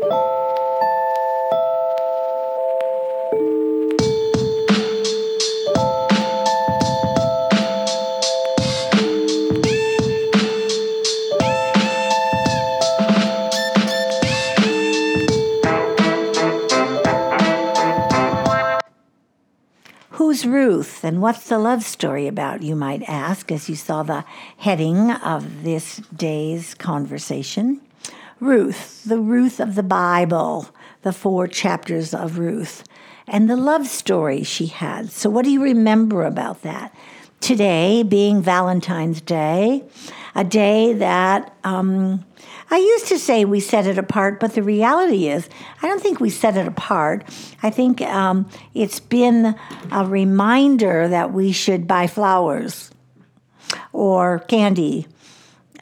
Who's Ruth and what's the love story about, you might ask, as you saw the heading of this day's conversation. Ruth, the Ruth of the Bible, the four chapters of Ruth, and the love story she had. So, what do you remember about that? Today being Valentine's Day, a day that um, I used to say we set it apart, but the reality is, I don't think we set it apart. I think um, it's been a reminder that we should buy flowers or candy.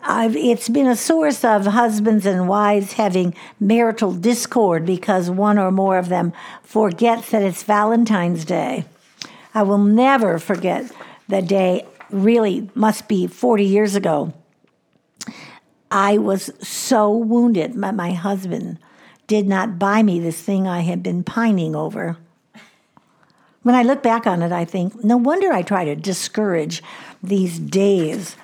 I've, it's been a source of husbands and wives having marital discord because one or more of them forgets that it's Valentine's Day. I will never forget the day, really must be 40 years ago I was so wounded. My, my husband did not buy me this thing I had been pining over. When I look back on it, I think, no wonder I try to discourage these days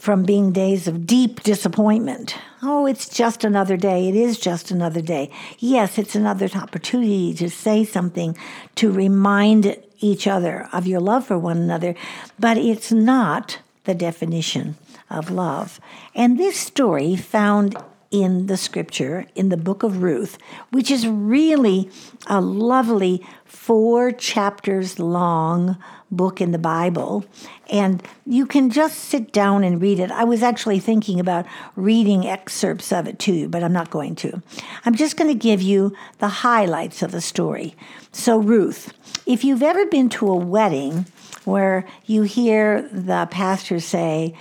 from being days of deep disappointment. Oh, it's just another day. It is just another day. Yes, it's another opportunity to say something, to remind each other of your love for one another, but it's not the definition of love. And this story found in the scripture, in the book of Ruth, which is really a lovely four chapters long book in the Bible. And you can just sit down and read it. I was actually thinking about reading excerpts of it too, but I'm not going to. I'm just going to give you the highlights of the story. So, Ruth, if you've ever been to a wedding where you hear the pastor say,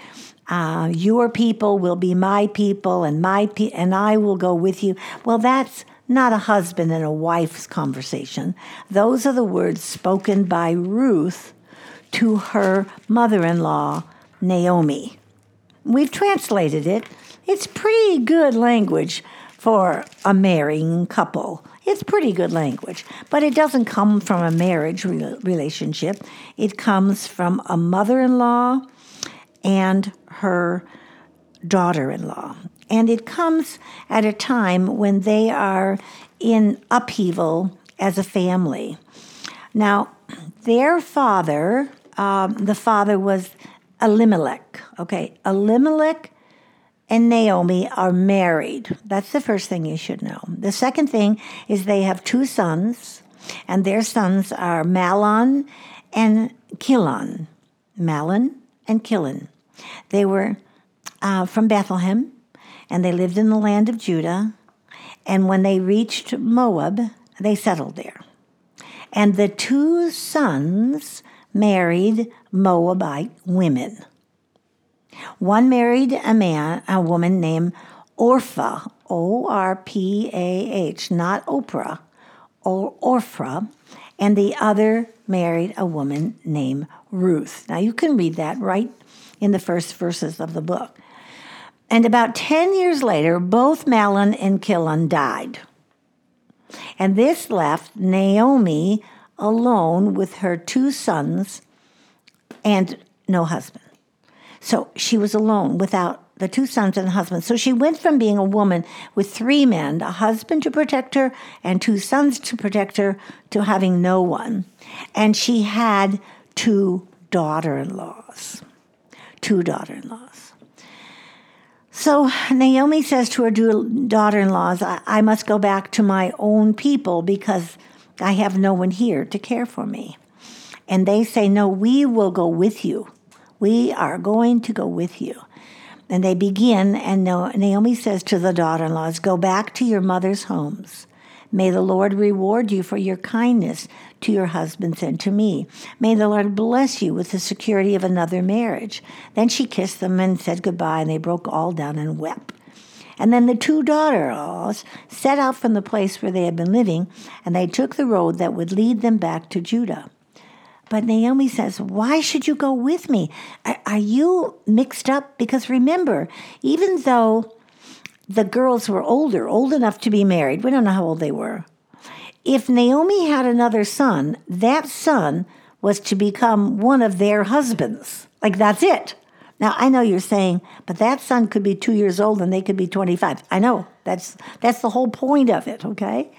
uh, your people will be my people, and my pe- and I will go with you. Well, that's not a husband and a wife's conversation. Those are the words spoken by Ruth to her mother-in-law Naomi. We've translated it. It's pretty good language for a marrying couple. It's pretty good language, but it doesn't come from a marriage re- relationship. It comes from a mother in law and her daughter in law. And it comes at a time when they are in upheaval as a family. Now, their father, um, the father was Elimelech. Okay, Elimelech and Naomi are married. That's the first thing you should know. The second thing is they have two sons, and their sons are Mahlon and Kilon. Mahlon and Chilion. They were uh, from Bethlehem, and they lived in the land of Judah. And when they reached Moab, they settled there. And the two sons married Moabite women. One married a man, a woman named Orpah, O R P A H, not Oprah, or Orpah, and the other married a woman named Ruth. Now you can read that right in the first verses of the book. And about 10 years later, both Mahlon and Chilion died. And this left Naomi alone with her two sons and no husband. So she was alone without the two sons and the husband. So she went from being a woman with three men, a husband to protect her and two sons to protect her, to having no one. And she had two daughter in laws two daughter in laws. So Naomi says to her daughter in laws, I-, I must go back to my own people because I have no one here to care for me. And they say, No, we will go with you. We are going to go with you. And they begin, and Naomi says to the daughter in laws, Go back to your mother's homes. May the Lord reward you for your kindness to your husbands and to me. May the Lord bless you with the security of another marriage. Then she kissed them and said goodbye, and they broke all down and wept. And then the two daughter in laws set out from the place where they had been living, and they took the road that would lead them back to Judah. But Naomi says, Why should you go with me? Are, you mixed up? Because remember, even though the girls were older, old enough to be married. We don't know how old they were. If Naomi had another son, that son was to become one of their husbands. Like that's it. Now I know you're saying, but that son could be two years old and they could be 25. I know that's that's the whole point of it. Okay.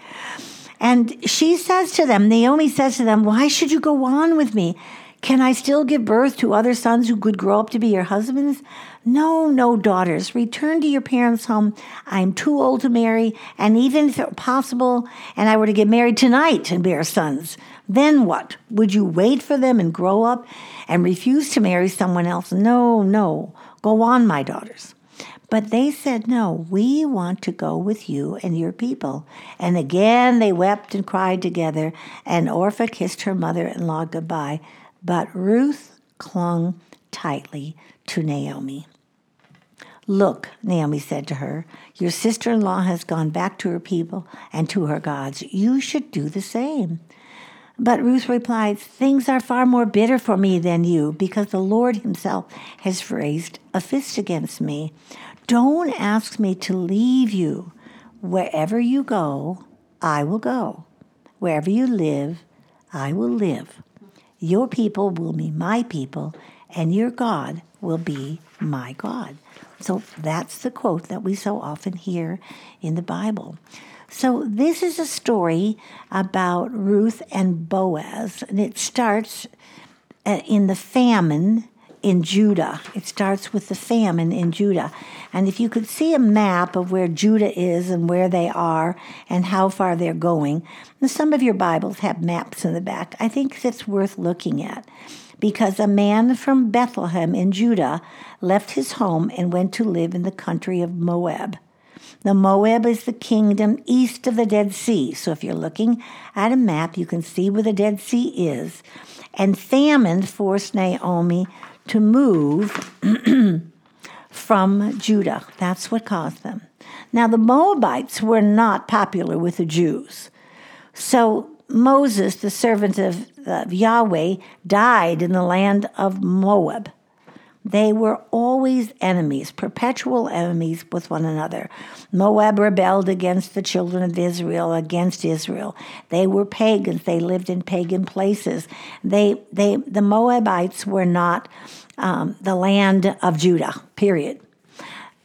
And she says to them, Naomi says to them, Why should you go on with me? Can I still give birth to other sons who could grow up to be your husbands? No, no, daughters. Return to your parents' home. I'm too old to marry, and even if possible, and I were to get married tonight and bear sons, then what? Would you wait for them and grow up and refuse to marry someone else? No, no. Go on, my daughters. But they said, No, we want to go with you and your people. And again they wept and cried together, and Orpah kissed her mother in law goodbye. But Ruth clung tightly to Naomi. Look, Naomi said to her, your sister in law has gone back to her people and to her gods. You should do the same. But Ruth replied, Things are far more bitter for me than you, because the Lord Himself has raised a fist against me. Don't ask me to leave you. Wherever you go, I will go. Wherever you live, I will live. Your people will be my people, and your God will be my God. So that's the quote that we so often hear in the Bible. So this is a story about Ruth and Boaz, and it starts uh, in the famine in Judah. It starts with the famine in Judah. And if you could see a map of where Judah is and where they are and how far they're going, some of your Bibles have maps in the back. I think it's worth looking at because a man from Bethlehem in Judah left his home and went to live in the country of Moab. The Moab is the kingdom east of the Dead Sea. So if you're looking at a map, you can see where the Dead Sea is. And famine forced Naomi to move from Judah. That's what caused them. Now, the Moabites were not popular with the Jews. So Moses, the servant of, of Yahweh, died in the land of Moab. They were always enemies, perpetual enemies with one another. Moab rebelled against the children of Israel, against Israel. They were pagans. They lived in pagan places. They, they, the Moabites were not um, the land of Judah, period.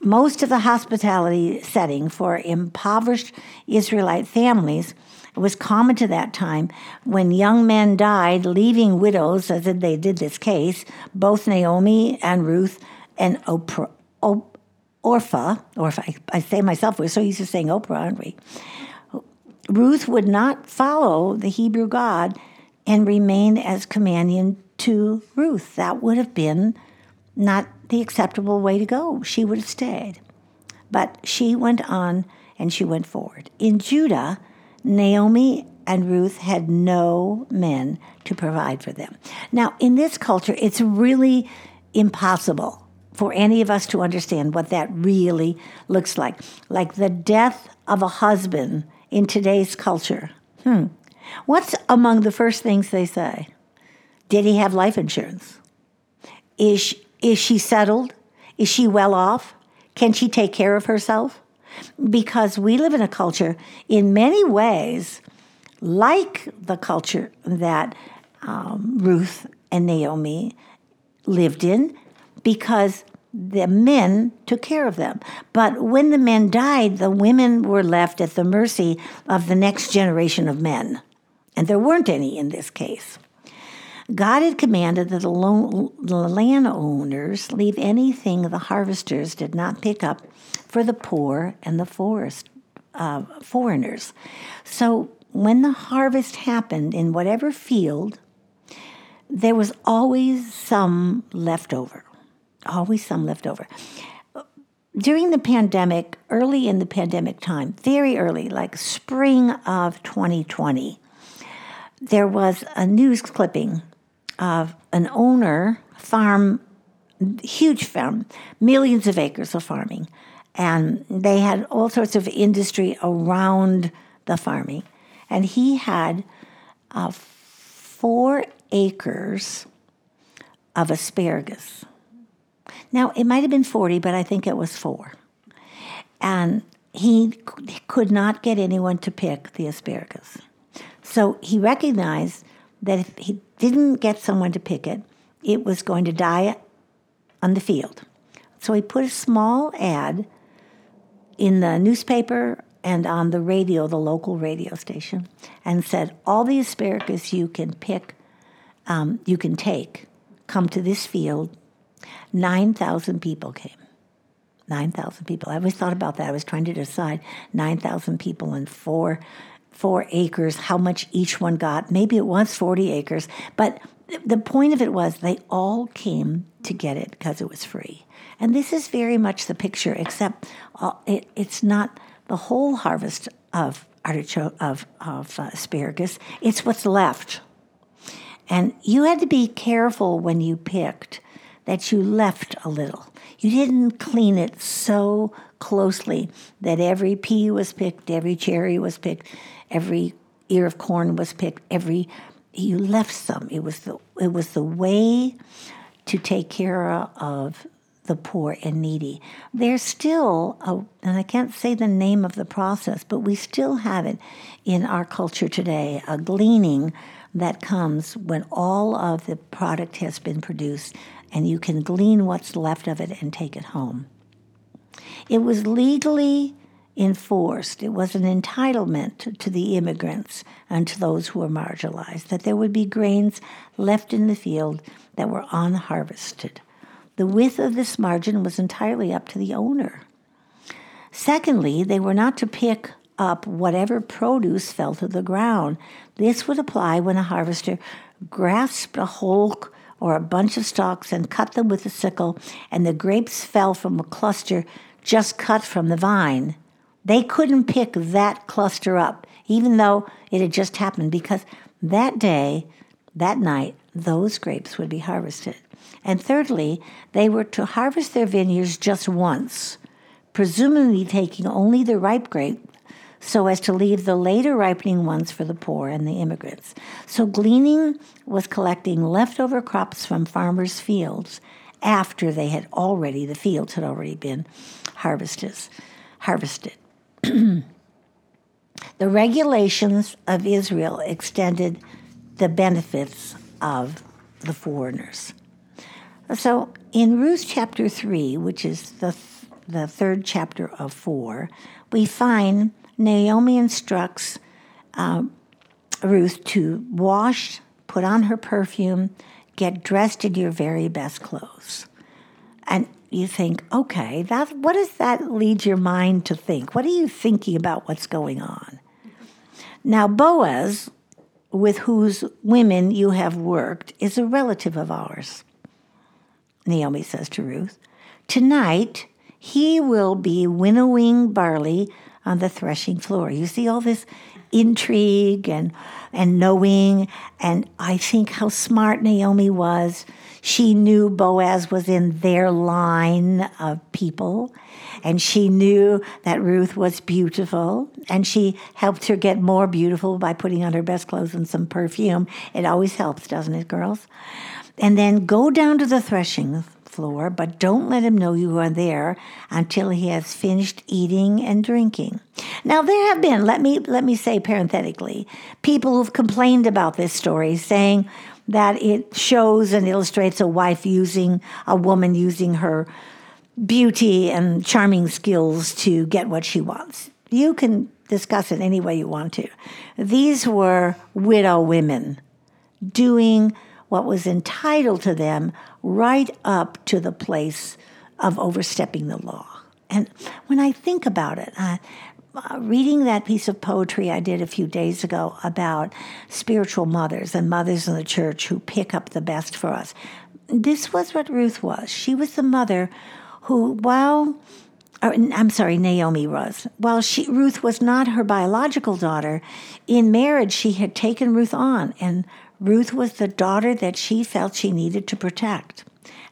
Most of the hospitality setting for impoverished Israelite families was common to that time when young men died, leaving widows, as they did this case, both Naomi and Ruth and Oprah, Orpah, or if I, I say myself, we're so used to saying Oprah, aren't we? Ruth would not follow the Hebrew God and remain as companion to Ruth. That would have been not the acceptable way to go. She would have stayed. But she went on and she went forward. In Judah, Naomi and Ruth had no men to provide for them. Now, in this culture, it's really impossible for any of us to understand what that really looks like. Like the death of a husband in today's culture. Hmm. What's among the first things they say? Did he have life insurance? Is is she settled? Is she well off? Can she take care of herself? because we live in a culture in many ways like the culture that um, Ruth and Naomi lived in because the men took care of them. But when the men died, the women were left at the mercy of the next generation of men. And there weren't any in this case. God had commanded that the, landowners leave anything the harvesters did not pick up for the poor and the forest uh, foreigners. So when the harvest happened in whatever field, there was always some left over. Always some left over. During the pandemic, early in the pandemic time, very early, like spring of 2020, there was a news clipping of an owner, farm, huge farm, millions of acres of farming, and they had all sorts of industry around the farming. And he had uh, four acres of asparagus. Now, it might have been 40, but I think it was four. and he could not get anyone to pick the asparagus. So he recognized that if he didn't get someone to pick it, it was going to die on the field. So he put a small ad in the newspaper and on the radio, the local radio station, and said, All the asparagus you can pick, um, you can take, come to this field. 9,000 people came. 9,000 people. I always thought about that. I was trying to decide 9,000 people in four, four acres, how much each one got. Maybe it was 40 acres. But the point of it was they all came to get it because it was free. And this is very much the picture, except uh, it, it's not the whole harvest of artichoke of, of asparagus. It's what's left. And you had to be careful when you picked that you left a little. You didn't clean it so closely that every pea was picked, every cherry was picked, every ear of corn was picked, every you left some. It was the it was the way to take care of the poor and needy. There's still, a, and I can't say the name of the process, but we still have it in our culture today, a gleaning that comes when all of the product has been produced and you can glean what's left of it and take it home. It was legally enforced, it was an entitlement to the immigrants and to those who were marginalized that there would be grains left in the field that were unharvested. The width of this margin was entirely up to the owner. Secondly, they were not to pick up whatever produce fell to the ground. This would apply when a harvester grasped a whole or a bunch of stalks and cut them with a sickle, and the grapes fell from a cluster just cut from the vine. They couldn't pick that cluster up, even though it had just happened, because that day, that night, those grapes would be harvested. And thirdly, they were to harvest their vineyards just once, presumably taking only the ripe grape so as to leave the later ripening ones for the poor and the immigrants. So gleaning was collecting leftover crops from farmers' fields after they had already, the fields had already been harvested. harvested. the regulations of Israel extended the benefits of the foreigners. So in Ruth chapter 3, which is the, th- the third chapter of 4, we find Naomi instructs uh, Ruth to wash, put on her perfume, get dressed in your very best clothes. And you think, okay, that, what does that lead your mind to think? What are you thinking about what's going on? Now, Boaz, with whose women you have worked, is a relative of ours. Naomi says to Ruth. Tonight, he will be winnowing barley on the threshing floor. You see all this intrigue and, and knowing, and I think how smart Naomi was. She knew Boaz was in their line of people, and she knew that Ruth was beautiful, and she helped her get more beautiful by putting on her best clothes and some perfume. It always helps, doesn't it, girls? and then go down to the threshing floor, but don't let him know you are there until he has finished eating and drinking. Now there have been, let me let me say parenthetically, people who've complained about this story saying that it shows and illustrates a wife using a woman using her beauty and charming skills to get what she wants. You can discuss it any way you want to. These were widow women doing what was entitled to them right up to the place of overstepping the law. And when I think about it, uh, reading that piece of poetry I did a few days ago about spiritual mothers and mothers in the church who pick up the best for us, this was what Ruth was. She was the mother who, while or, I'm sorry, Naomi was. While she, Ruth was not her biological daughter, in marriage she had taken Ruth on and Ruth was the daughter that she felt she needed to protect.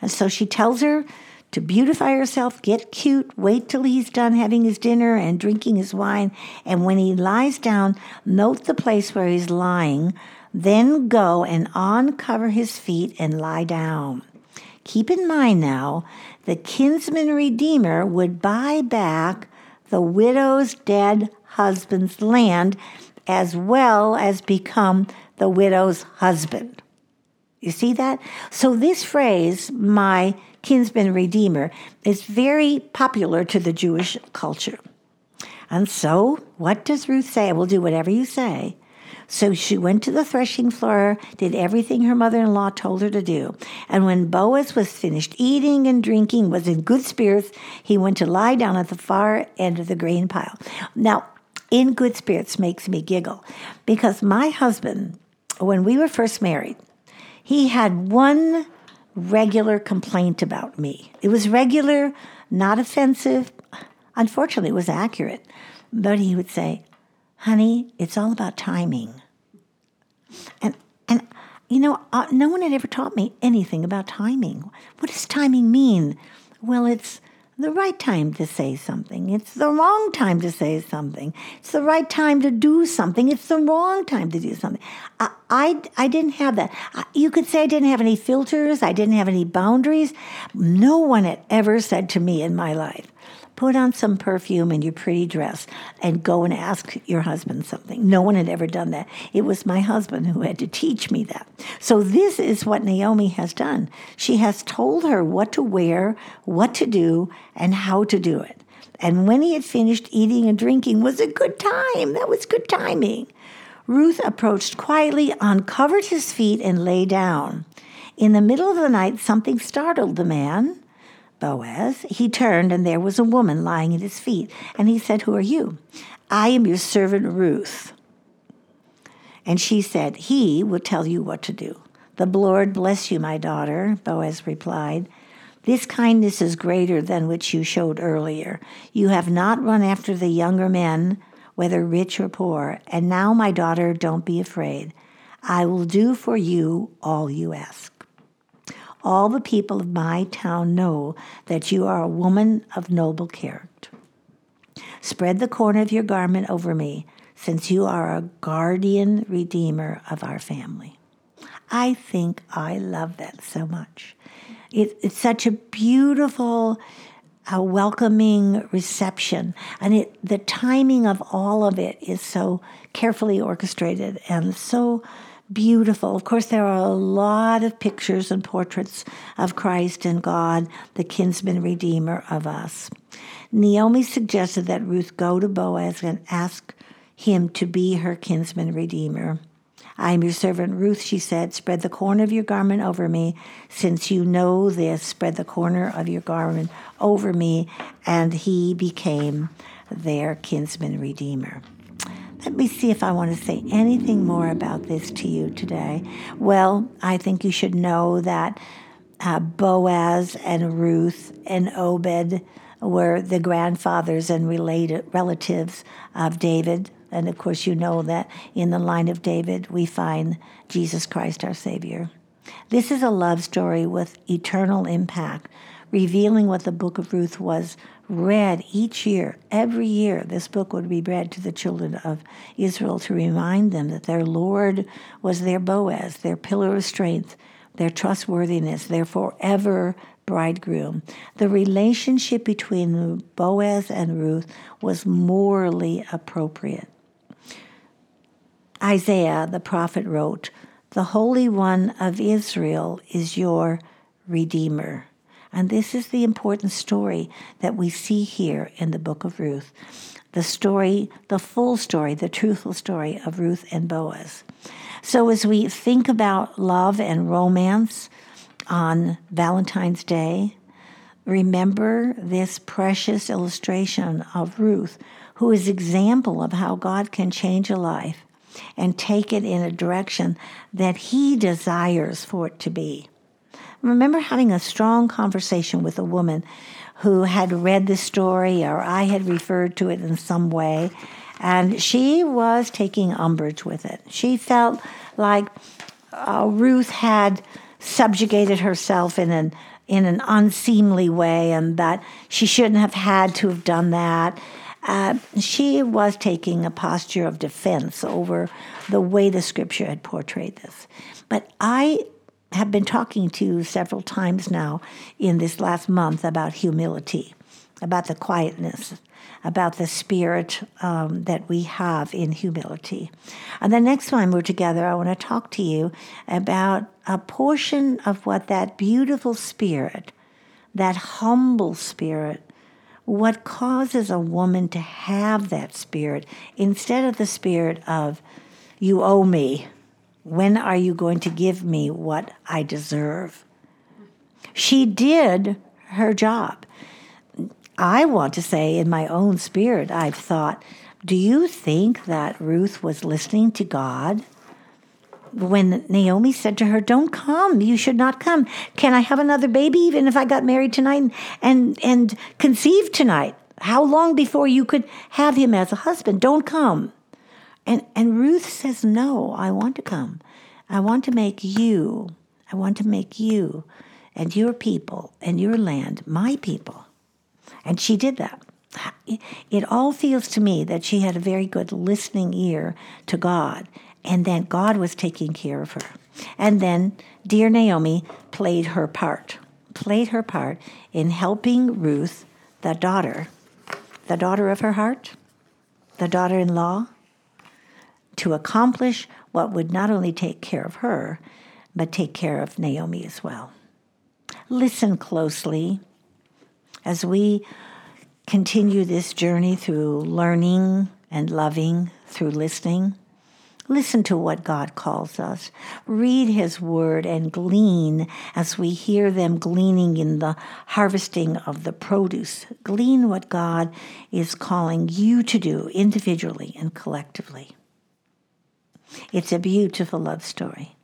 And so she tells her to beautify herself, get cute, wait till he's done having his dinner and drinking his wine. And when he lies down, note the place where he's lying, then go and uncover his feet and lie down. Keep in mind now, the kinsman redeemer would buy back the widow's dead husband's land as well as become the widow's husband. You see that? So, this phrase, my kinsman redeemer, is very popular to the Jewish culture. And so, what does Ruth say? I will do whatever you say. So she went to the threshing floor, did everything her mother in law told her to do. And when Boaz was finished eating and drinking, was in good spirits, he went to lie down at the far end of the grain pile. Now, in good spirits makes me giggle because my husband, when we were first married, he had one regular complaint about me. It was regular, not offensive. Unfortunately, it was accurate. But he would say, honey, it's all about timing. And and you know, uh, no one had ever taught me anything about timing. What does timing mean? Well, it's the right time to say something. It's the wrong time to say something. It's the right time to do something. It's the wrong time to do something. I, I, I didn't have that. You could say I didn't have any filters. I didn't have any boundaries. No one had ever said to me in my life, put on some perfume and your pretty dress and go and ask your husband something. No one had ever done that. It was my husband who had to teach me that. So, this is what Naomi has done. She has told her what to wear, what to do, and how to do it. And when he had finished eating and drinking was a good time. That was good timing. Ruth approached quietly, uncovered his feet, and lay down. In the middle of the night, something startled the man. Boaz. He turned, and there was a woman lying at his feet. And he said, Who are you? I am your servant Ruth. And she said, He will tell you what to do. The Lord bless you, my daughter, Boaz replied. This kindness is greater than which you showed earlier. You have not run after the younger men, whether rich or poor. And now, my daughter, don't be afraid. I will do for you all you ask. All the people of my town know that you are a woman of noble character. Spread the corner of your garment over me, since you are a guardian redeemer of our family. I think I love that so much. It, it's such a beautiful, a welcoming reception, and it, the timing of all of it is so carefully orchestrated and so beautiful. Of course, there are a lot of pictures and portraits of Christ and God, the kinsman redeemer of us. Naomi suggested that Ruth go to Boaz and ask him to be her kinsman redeemer. I am your servant Ruth, she said. Spread the corner of your garment over me. Since you know this, spread the corner of your garment over me. And he became their kinsman redeemer. Let me see if I want to say anything more about this to you today. Well, I think you should know that uh, Boaz and Ruth and Obed were the grandfathers and related relatives of David. And of course, you know that in the line of David, we find Jesus Christ, our Savior. This is a love story with eternal impact, revealing what the book of Ruth was read each year, every year, this book would be read to the children of Israel to remind them that their Lord was their Boaz, their pillar of strength, their trustworthiness, their forever bridegroom. The relationship between Boaz and Ruth was morally appropriate. Isaiah the prophet wrote, The Holy One of Israel is your Redeemer. And this is the important story that we see here in the book of Ruth the story, the full story, the truthful story of Ruth and Boaz. So, as we think about love and romance on Valentine's Day, remember this precious illustration of Ruth, who is example of how God can change a life and take it in a direction that he desires for it to be remember having a strong conversation with a woman who had read the story or I had referred to it in some way, and she was taking umbrage with it. She felt like uh, Ruth had subjugated herself in an in an unseemly way, and that she shouldn't have had to have done that. Uh, she was taking a posture of defense over the way the scripture had portrayed this. But I have been talking to you several times now in this last month about humility. about the quietness, about the spirit um, that we have in humility. And the next time we're together, I want to talk to you about a portion of what that beautiful spirit, that humble spirit, what causes a woman to have that spirit instead of the spirit of, you owe me. When are you going to give me what I deserve? She did her job. I want to say, in my own spirit, I've thought, do you think that Ruth was listening to God? When Naomi said to her, Don't come, you should not come. Can I have another baby even if I got married tonight and, and conceive tonight? How long before you could have him as a husband? Don't come. And, and Ruth says, No, I want to come. I want to make you, I want to make you and your people and your land my people. And she did that. It all feels to me that she had a very good listening ear to God, and that God was taking care of her. And then dear Naomi played her part, played her part in helping Ruth, the daughter, the daughter of her heart, the daughter in law, to accomplish what would not only take care of her, but take care of Naomi as well. Listen closely as we continue this journey through learning and loving, through listening. Listen to what God calls us. Read His Word and glean as we hear them gleaning in the harvesting of the produce. Glean what God is calling you to do individually and collectively. It's a beautiful love story.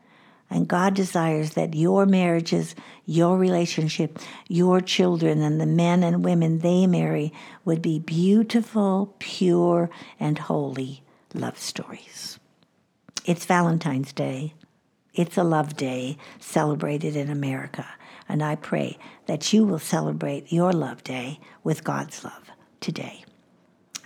And God desires that your marriages, your relationship, your children, and the men and women they marry would be beautiful, pure, and holy love stories. It's Valentine's Day. It's a love day celebrated in America. And I pray that you will celebrate your love day with God's love today.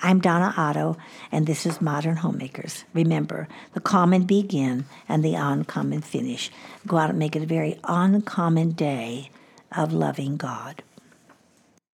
I'm Donna Otto, and this is Modern Homemakers. Remember, the common begin and the uncommon finish. Go out and make it a very uncommon day of loving God.